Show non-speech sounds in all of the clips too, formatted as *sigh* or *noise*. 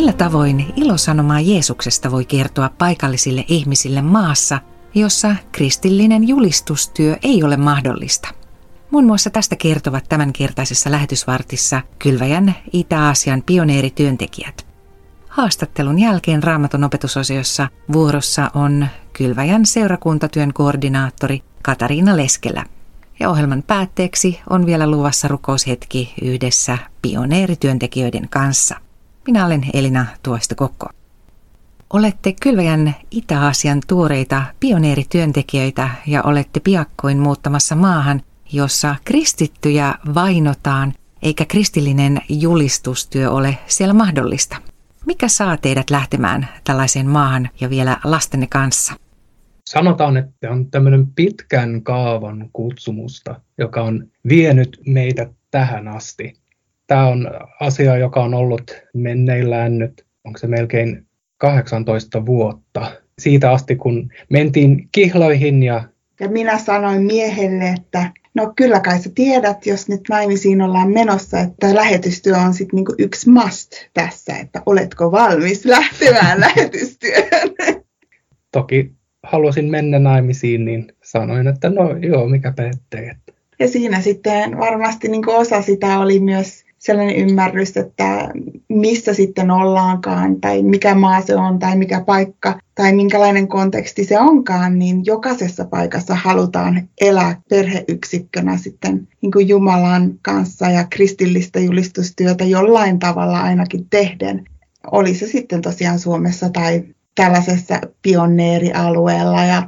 Millä tavoin ilosanomaa Jeesuksesta voi kertoa paikallisille ihmisille maassa, jossa kristillinen julistustyö ei ole mahdollista? Muun muassa tästä kertovat tämänkertaisessa lähetysvartissa Kylväjän Itä-Aasian pioneerityöntekijät. Haastattelun jälkeen Raamatun opetusosiossa vuorossa on Kylväjän seurakuntatyön koordinaattori Katariina Leskelä. Ja ohjelman päätteeksi on vielä luvassa rukoushetki yhdessä pioneerityöntekijöiden kanssa. Minä olen Elina Tuosta Kokko. Olette Kylväjän Itä-Aasian tuoreita pioneerityöntekijöitä ja olette piakkoin muuttamassa maahan, jossa kristittyjä vainotaan eikä kristillinen julistustyö ole siellä mahdollista. Mikä saa teidät lähtemään tällaiseen maahan ja vielä lastenne kanssa? Sanotaan, että on tämmöinen pitkän kaavan kutsumusta, joka on vienyt meitä tähän asti. Tämä on asia, joka on ollut menneillään nyt, onko se melkein 18 vuotta. Siitä asti, kun mentiin kihloihin ja... Ja minä sanoin miehelle, että no kyllä kai sä tiedät, jos nyt naimisiin ollaan menossa, että lähetystyö on sitten niinku yksi must tässä, että oletko valmis lähtemään *laughs* lähetystyöhön. Toki halusin mennä naimisiin, niin sanoin, että no joo, mikä ettei. Ja siinä sitten varmasti niin osa sitä oli myös sellainen ymmärrys, että missä sitten ollaankaan, tai mikä maa se on, tai mikä paikka, tai minkälainen konteksti se onkaan, niin jokaisessa paikassa halutaan elää perheyksikkönä sitten niin kuin Jumalan kanssa ja kristillistä julistustyötä jollain tavalla ainakin tehden. Oli se sitten tosiaan Suomessa tai tällaisessa pioneerialueella. Ja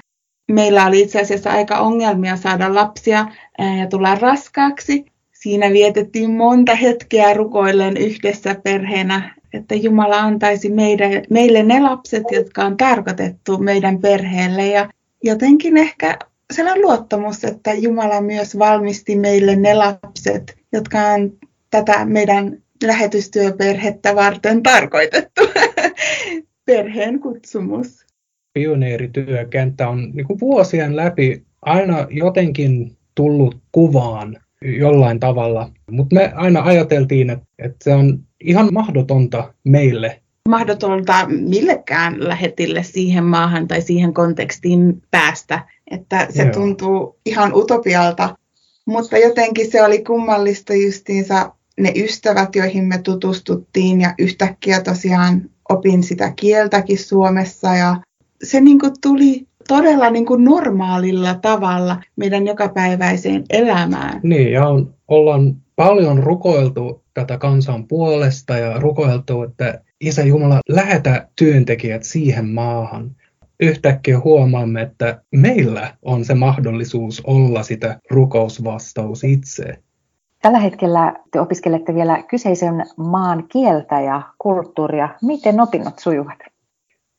meillä oli itse asiassa aika ongelmia saada lapsia ja tulla raskaaksi. Siinä vietettiin monta hetkeä rukoilleen yhdessä perheenä, että Jumala antaisi meidän, meille ne lapset, jotka on tarkoitettu meidän perheelle. Ja jotenkin ehkä sellainen luottamus, että Jumala myös valmisti meille ne lapset, jotka on tätä meidän lähetystyöperhettä varten tarkoitettu *laughs* perheen kutsumus. Pioneerityökenttä on niin kuin vuosien läpi aina jotenkin tullut kuvaan jollain tavalla, mutta me aina ajateltiin, että, että se on ihan mahdotonta meille. Mahdotonta millekään lähetille siihen maahan tai siihen kontekstiin päästä, että se Joo. tuntuu ihan utopialta, mutta jotenkin se oli kummallista justiinsa ne ystävät, joihin me tutustuttiin ja yhtäkkiä tosiaan opin sitä kieltäkin Suomessa ja se niin kuin tuli todella niin kuin normaalilla tavalla meidän jokapäiväiseen elämään. Niin, ja on, ollaan paljon rukoiltu tätä kansan puolesta ja rukoiltu, että Isä Jumala, lähetä työntekijät siihen maahan. Yhtäkkiä huomaamme, että meillä on se mahdollisuus olla sitä rukousvastaus itse. Tällä hetkellä te opiskelette vielä kyseisen maan kieltä ja kulttuuria. Miten opinnot sujuvat?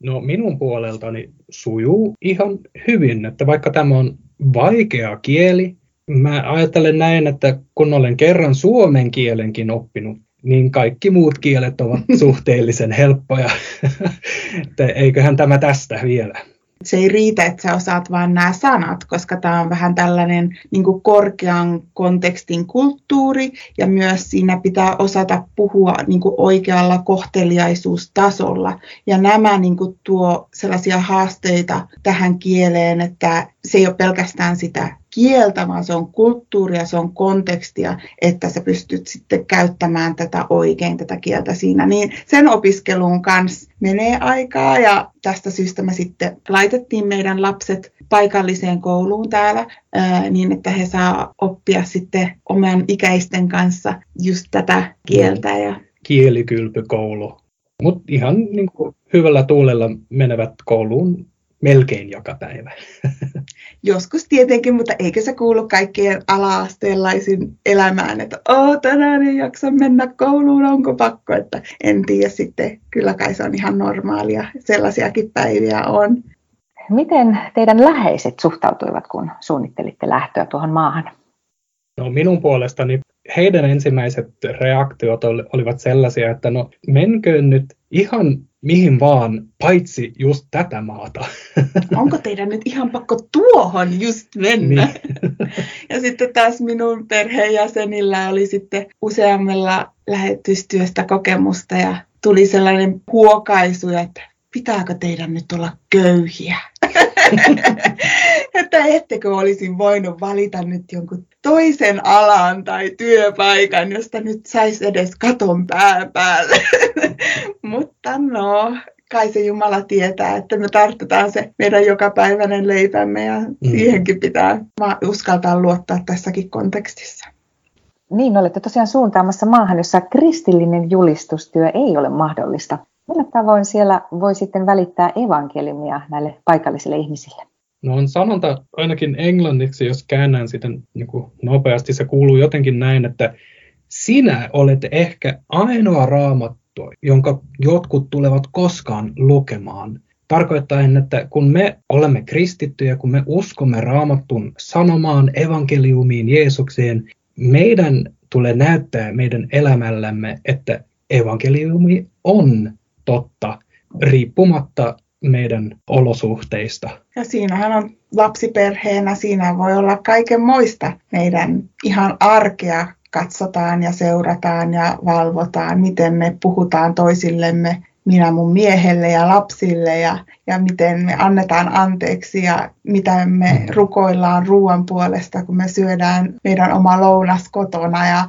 No minun puoleltani sujuu ihan hyvin, että vaikka tämä on vaikea kieli, mä ajattelen näin, että kun olen kerran suomen kielenkin oppinut, niin kaikki muut kielet ovat *laughs* suhteellisen helppoja. *laughs* että eiköhän tämä tästä vielä se ei riitä, että sä osaat vain nämä sanat, koska tämä on vähän tällainen niin kuin korkean kontekstin kulttuuri ja myös siinä pitää osata puhua niin kuin oikealla kohteliaisuustasolla. Ja nämä niin kuin tuo sellaisia haasteita tähän kieleen, että se ei ole pelkästään sitä kieltä, vaan se on kulttuuria, se on kontekstia, että sä pystyt sitten käyttämään tätä oikein, tätä kieltä siinä. Niin sen opiskeluun kanssa menee aikaa ja tästä syystä me sitten laitettiin meidän lapset paikalliseen kouluun täällä ää, niin, että he saa oppia sitten oman ikäisten kanssa just tätä kieltä. Ja... Kielikylpykoulu. Mutta ihan niin hyvällä tuulella menevät kouluun melkein joka päivä. *laughs* Joskus tietenkin, mutta eikö se kuulu kaikkien ala-asteenlaisin elämään, että Oo, tänään ei jaksa mennä kouluun, onko pakko, että en tiedä sitten, kyllä kai se on ihan normaalia, sellaisiakin päiviä on. Miten teidän läheiset suhtautuivat, kun suunnittelitte lähtöä tuohon maahan? No minun puolestani heidän ensimmäiset reaktiot olivat sellaisia, että no menköön nyt ihan mihin vaan, paitsi just tätä maata. *laughs* Onko teidän nyt ihan pakko tuohon just mennä? Niin. *laughs* ja sitten taas minun perheenjäsenillä oli sitten useammalla lähetystyöstä kokemusta ja tuli sellainen huokaisu, että pitääkö teidän nyt olla köyhiä? *laughs* että ettekö olisi voinut valita nyt jonkun toisen alan tai työpaikan, josta nyt saisi edes katon pää päälle. *laughs* Mutta no, kai se Jumala tietää, että me tartutaan se meidän jokapäiväinen leipämme ja mm. siihenkin pitää uskaltaa luottaa tässäkin kontekstissa. Niin, olette tosiaan suuntaamassa maahan, jossa kristillinen julistustyö ei ole mahdollista. Millä tavoin siellä voi sitten välittää evankeliumia näille paikallisille ihmisille? No on sanonta ainakin englanniksi, jos käännän sitä niin kuin nopeasti, se kuuluu jotenkin näin, että sinä olet ehkä ainoa raamattu, jonka jotkut tulevat koskaan lukemaan. Tarkoittaen, että kun me olemme kristittyjä, kun me uskomme raamattun sanomaan, evankeliumiin, Jeesukseen, meidän tulee näyttää meidän elämällämme, että evankeliumi on totta, riippumatta meidän olosuhteista. Ja siinähän on lapsiperheenä, siinä voi olla kaiken moista meidän ihan arkea katsotaan ja seurataan ja valvotaan, miten me puhutaan toisillemme, minä mun miehelle ja lapsille ja, ja miten me annetaan anteeksi ja mitä me mm. rukoillaan ruoan puolesta, kun me syödään meidän oma lounas kotona. Ja...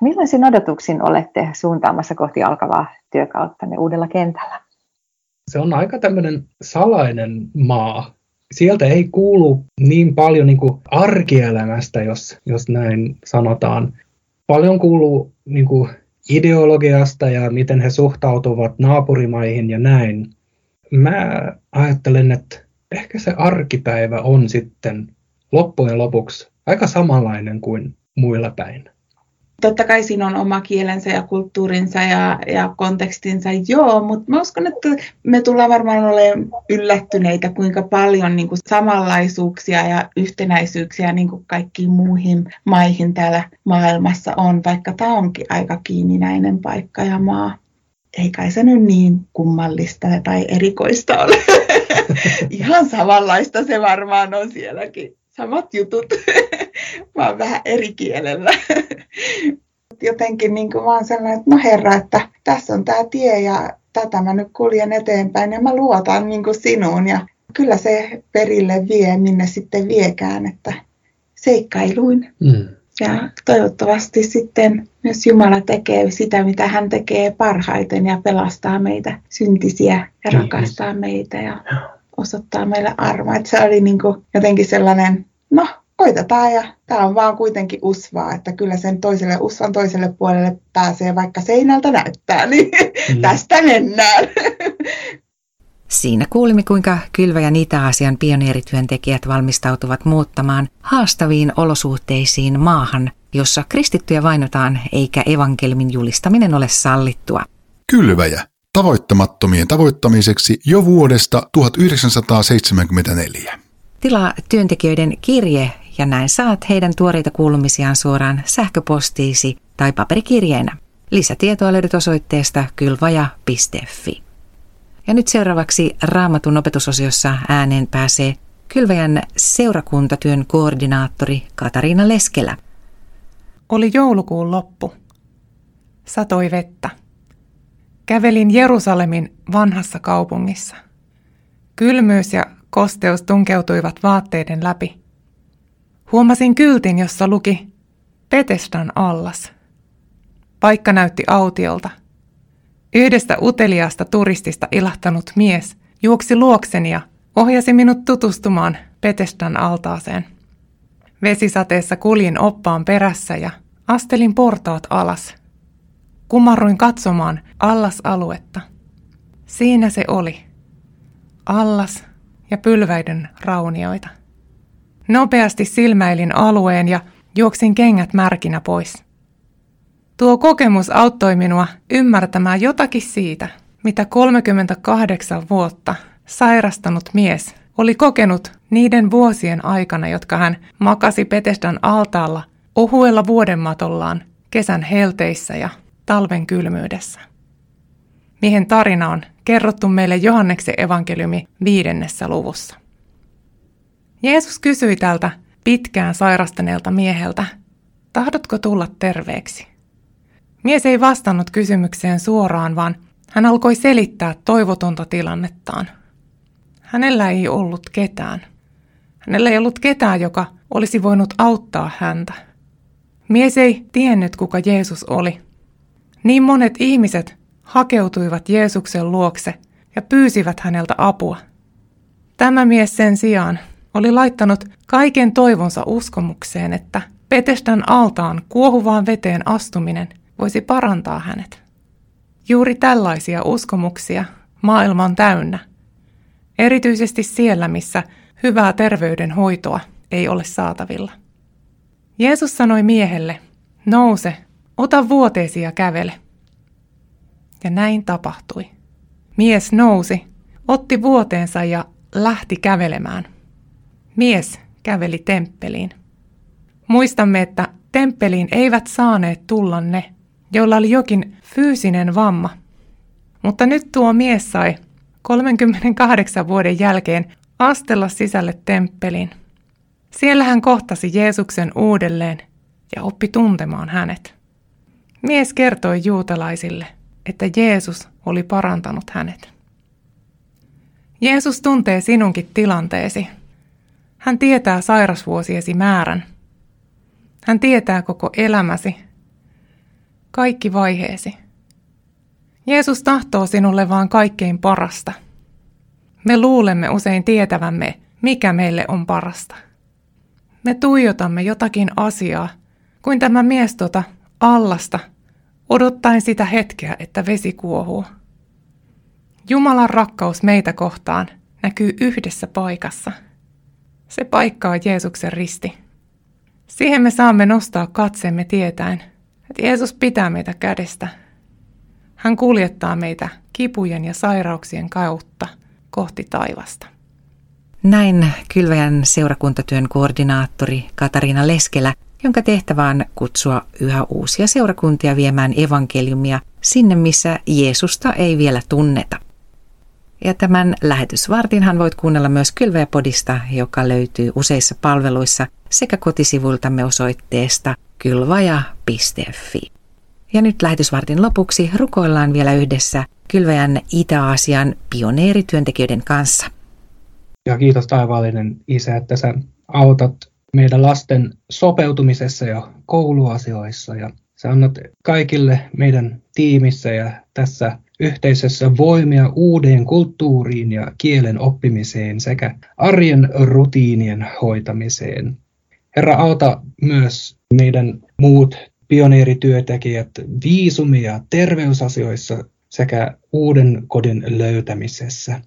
Millaisin odotuksin olette suuntaamassa kohti alkavaa työkautta uudella kentällä? Se on aika tämmöinen salainen maa. Sieltä ei kuulu niin paljon niin kuin arkielämästä, jos, jos näin sanotaan. Paljon kuuluu niin kuin ideologiasta ja miten he suhtautuvat naapurimaihin ja näin. Mä ajattelen, että ehkä se arkipäivä on sitten loppujen lopuksi aika samanlainen kuin muilla päin totta kai siinä on oma kielensä ja kulttuurinsa ja, ja kontekstinsa, joo, mutta mä uskon, että me tullaan varmaan olemaan yllättyneitä, kuinka paljon niin kuin samanlaisuuksia ja yhtenäisyyksiä niin kuin kaikkiin muihin maihin täällä maailmassa on, vaikka tämä onkin aika kiinninäinen paikka ja maa. Ei kai se nyt niin kummallista tai erikoista ole. *laughs* Ihan samanlaista se varmaan on sielläkin samat jutut, vaan vähän eri kielellä. *laughs* Jotenkin niin kuin vaan sellainen, että no herra, että tässä on tämä tie ja tätä mä nyt kuljen eteenpäin ja mä luotan niin kuin sinuun ja kyllä se perille vie, minne sitten viekään, että seikkailuin. Mm. Ja toivottavasti sitten myös Jumala tekee sitä, mitä hän tekee parhaiten ja pelastaa meitä syntisiä ja niin. rakastaa meitä ja osoittaa meille armoa. Että se oli niin kuin jotenkin sellainen, no koitetaan ja tämä on vaan kuitenkin usvaa, että kyllä sen toiselle usvan toiselle puolelle pääsee, vaikka seinältä näyttää, niin mm. *laughs* tästä mennään. Siinä kuulimme, kuinka Kylvä- ja Itä-Asian pioneerityöntekijät valmistautuvat muuttamaan haastaviin olosuhteisiin maahan, jossa kristittyjä vainotaan eikä evankelmin julistaminen ole sallittua. Kylväjä tavoittamattomien tavoittamiseksi jo vuodesta 1974. Tilaa työntekijöiden kirje ja näin saat heidän tuoreita kuulumisiaan suoraan sähköpostiisi tai paperikirjeenä. Lisätietoa löydät osoitteesta kylvaja.fi. Ja nyt seuraavaksi Raamatun opetusosiossa ääneen pääsee Kylväjän seurakuntatyön koordinaattori Katariina Leskelä. Oli joulukuun loppu. Satoi vettä. Kävelin Jerusalemin vanhassa kaupungissa. Kylmyys ja kosteus tunkeutuivat vaatteiden läpi. Huomasin kyltin, jossa luki Petesdan allas. Paikka näytti autiolta. Yhdestä uteliaasta turistista ilahtanut mies juoksi luokseni ja ohjasi minut tutustumaan Petesdan altaaseen. Vesisateessa kuljin oppaan perässä ja astelin portaat alas – Kumarruin katsomaan allasaluetta. Siinä se oli. Allas ja pylväiden raunioita. Nopeasti silmäilin alueen ja juoksin kengät märkinä pois. Tuo kokemus auttoi minua ymmärtämään jotakin siitä, mitä 38 vuotta sairastanut mies oli kokenut niiden vuosien aikana, jotka hän makasi Petesdan altaalla ohuella vuodenmatollaan kesän helteissä ja talven kylmyydessä. Miehen tarina on kerrottu meille Johanneksen evankeliumi viidennessä luvussa. Jeesus kysyi tältä pitkään sairastaneelta mieheltä, tahdotko tulla terveeksi? Mies ei vastannut kysymykseen suoraan, vaan Hän alkoi selittää toivotonta tilannettaan. Hänellä ei ollut ketään. Hänellä ei ollut ketään, joka olisi voinut auttaa häntä. Mies ei tiennyt, kuka Jeesus oli. Niin monet ihmiset hakeutuivat Jeesuksen luokse ja pyysivät häneltä apua. Tämä mies sen sijaan oli laittanut kaiken toivonsa uskomukseen, että Petestan altaan kuohuvaan veteen astuminen voisi parantaa hänet. Juuri tällaisia uskomuksia maailma on täynnä, erityisesti siellä, missä hyvää terveydenhoitoa ei ole saatavilla. Jeesus sanoi miehelle, nouse, ota vuoteesi ja kävele. Ja näin tapahtui. Mies nousi, otti vuoteensa ja lähti kävelemään. Mies käveli temppeliin. Muistamme, että temppeliin eivät saaneet tulla ne, joilla oli jokin fyysinen vamma. Mutta nyt tuo mies sai 38 vuoden jälkeen astella sisälle temppeliin. Siellä hän kohtasi Jeesuksen uudelleen ja oppi tuntemaan hänet. Mies kertoi juutalaisille, että Jeesus oli parantanut hänet. Jeesus tuntee sinunkin tilanteesi. Hän tietää sairasvuosiesi määrän. Hän tietää koko elämäsi, kaikki vaiheesi. Jeesus tahtoo sinulle vaan kaikkein parasta. Me luulemme usein tietävämme, mikä meille on parasta. Me tuijotamme jotakin asiaa, kuin tämä mies tuota allasta, odottaen sitä hetkeä, että vesi kuohuu. Jumalan rakkaus meitä kohtaan näkyy yhdessä paikassa. Se paikka on Jeesuksen risti. Siihen me saamme nostaa katseemme tietäen, että Jeesus pitää meitä kädestä. Hän kuljettaa meitä kipujen ja sairauksien kautta kohti taivasta. Näin Kylväjän seurakuntatyön koordinaattori Katariina Leskelä, jonka tehtävä on kutsua yhä uusia seurakuntia viemään evankeliumia sinne, missä Jeesusta ei vielä tunneta. Ja tämän lähetysvartinhan voit kuunnella myös Kylväjäpodista, joka löytyy useissa palveluissa sekä kotisivuiltamme osoitteesta kylvaja.fi. Ja nyt lähetysvartin lopuksi rukoillaan vielä yhdessä Kylväjän Itä-Aasian pioneerityöntekijöiden kanssa. Ja kiitos taivaallinen Isä, että sä autat meidän lasten sopeutumisessa ja kouluasioissa ja sä annat kaikille meidän tiimissä ja tässä yhteisössä voimia uuden kulttuuriin ja kielen oppimiseen sekä arjen rutiinien hoitamiseen. Herra, auta myös meidän muut pioneerityötekijät viisumia terveysasioissa sekä uuden kodin löytämisessä.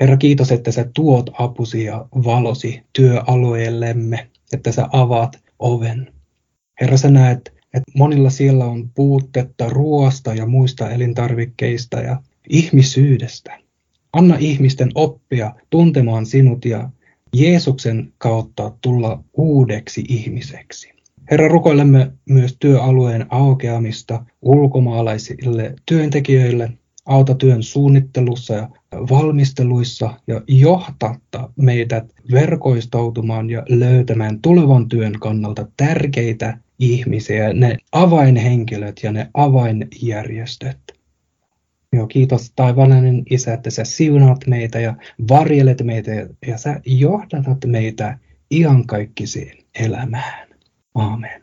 Herra, kiitos, että sä tuot apusi ja valosi työalueellemme, että sä avaat oven. Herra, sä näet, että monilla siellä on puutetta ruoasta ja muista elintarvikkeista ja ihmisyydestä. Anna ihmisten oppia tuntemaan sinut ja Jeesuksen kautta tulla uudeksi ihmiseksi. Herra, rukoilemme myös työalueen aukeamista ulkomaalaisille työntekijöille, auta työn suunnittelussa ja valmisteluissa ja johtatta meidät verkoistautumaan ja löytämään tulevan työn kannalta tärkeitä ihmisiä, ne avainhenkilöt ja ne avainjärjestöt. Joo, kiitos taivaallinen Isä, että sä siunaat meitä ja varjelet meitä ja, sä johdatat meitä iankaikkiseen elämään. Aamen.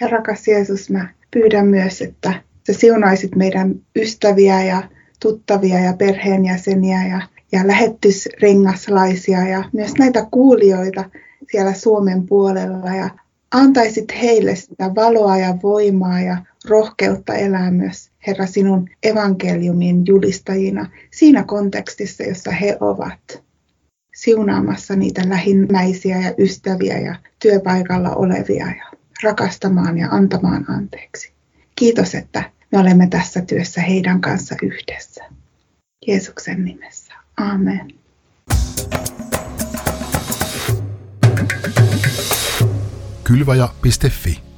Ja rakas Jeesus, mä pyydän myös, että sä siunaisit meidän ystäviä ja tuttavia ja perheenjäseniä ja, ja lähetysrengaslaisia ja myös näitä kuulijoita siellä Suomen puolella ja antaisit heille sitä valoa ja voimaa ja rohkeutta elää myös, Herra, sinun evankeliumin julistajina siinä kontekstissa, jossa he ovat siunaamassa niitä lähimmäisiä ja ystäviä ja työpaikalla olevia ja rakastamaan ja antamaan anteeksi. Kiitos, että me olemme tässä työssä heidän kanssa yhdessä. Jeesuksen nimessä. Amen. Kylvaja.fi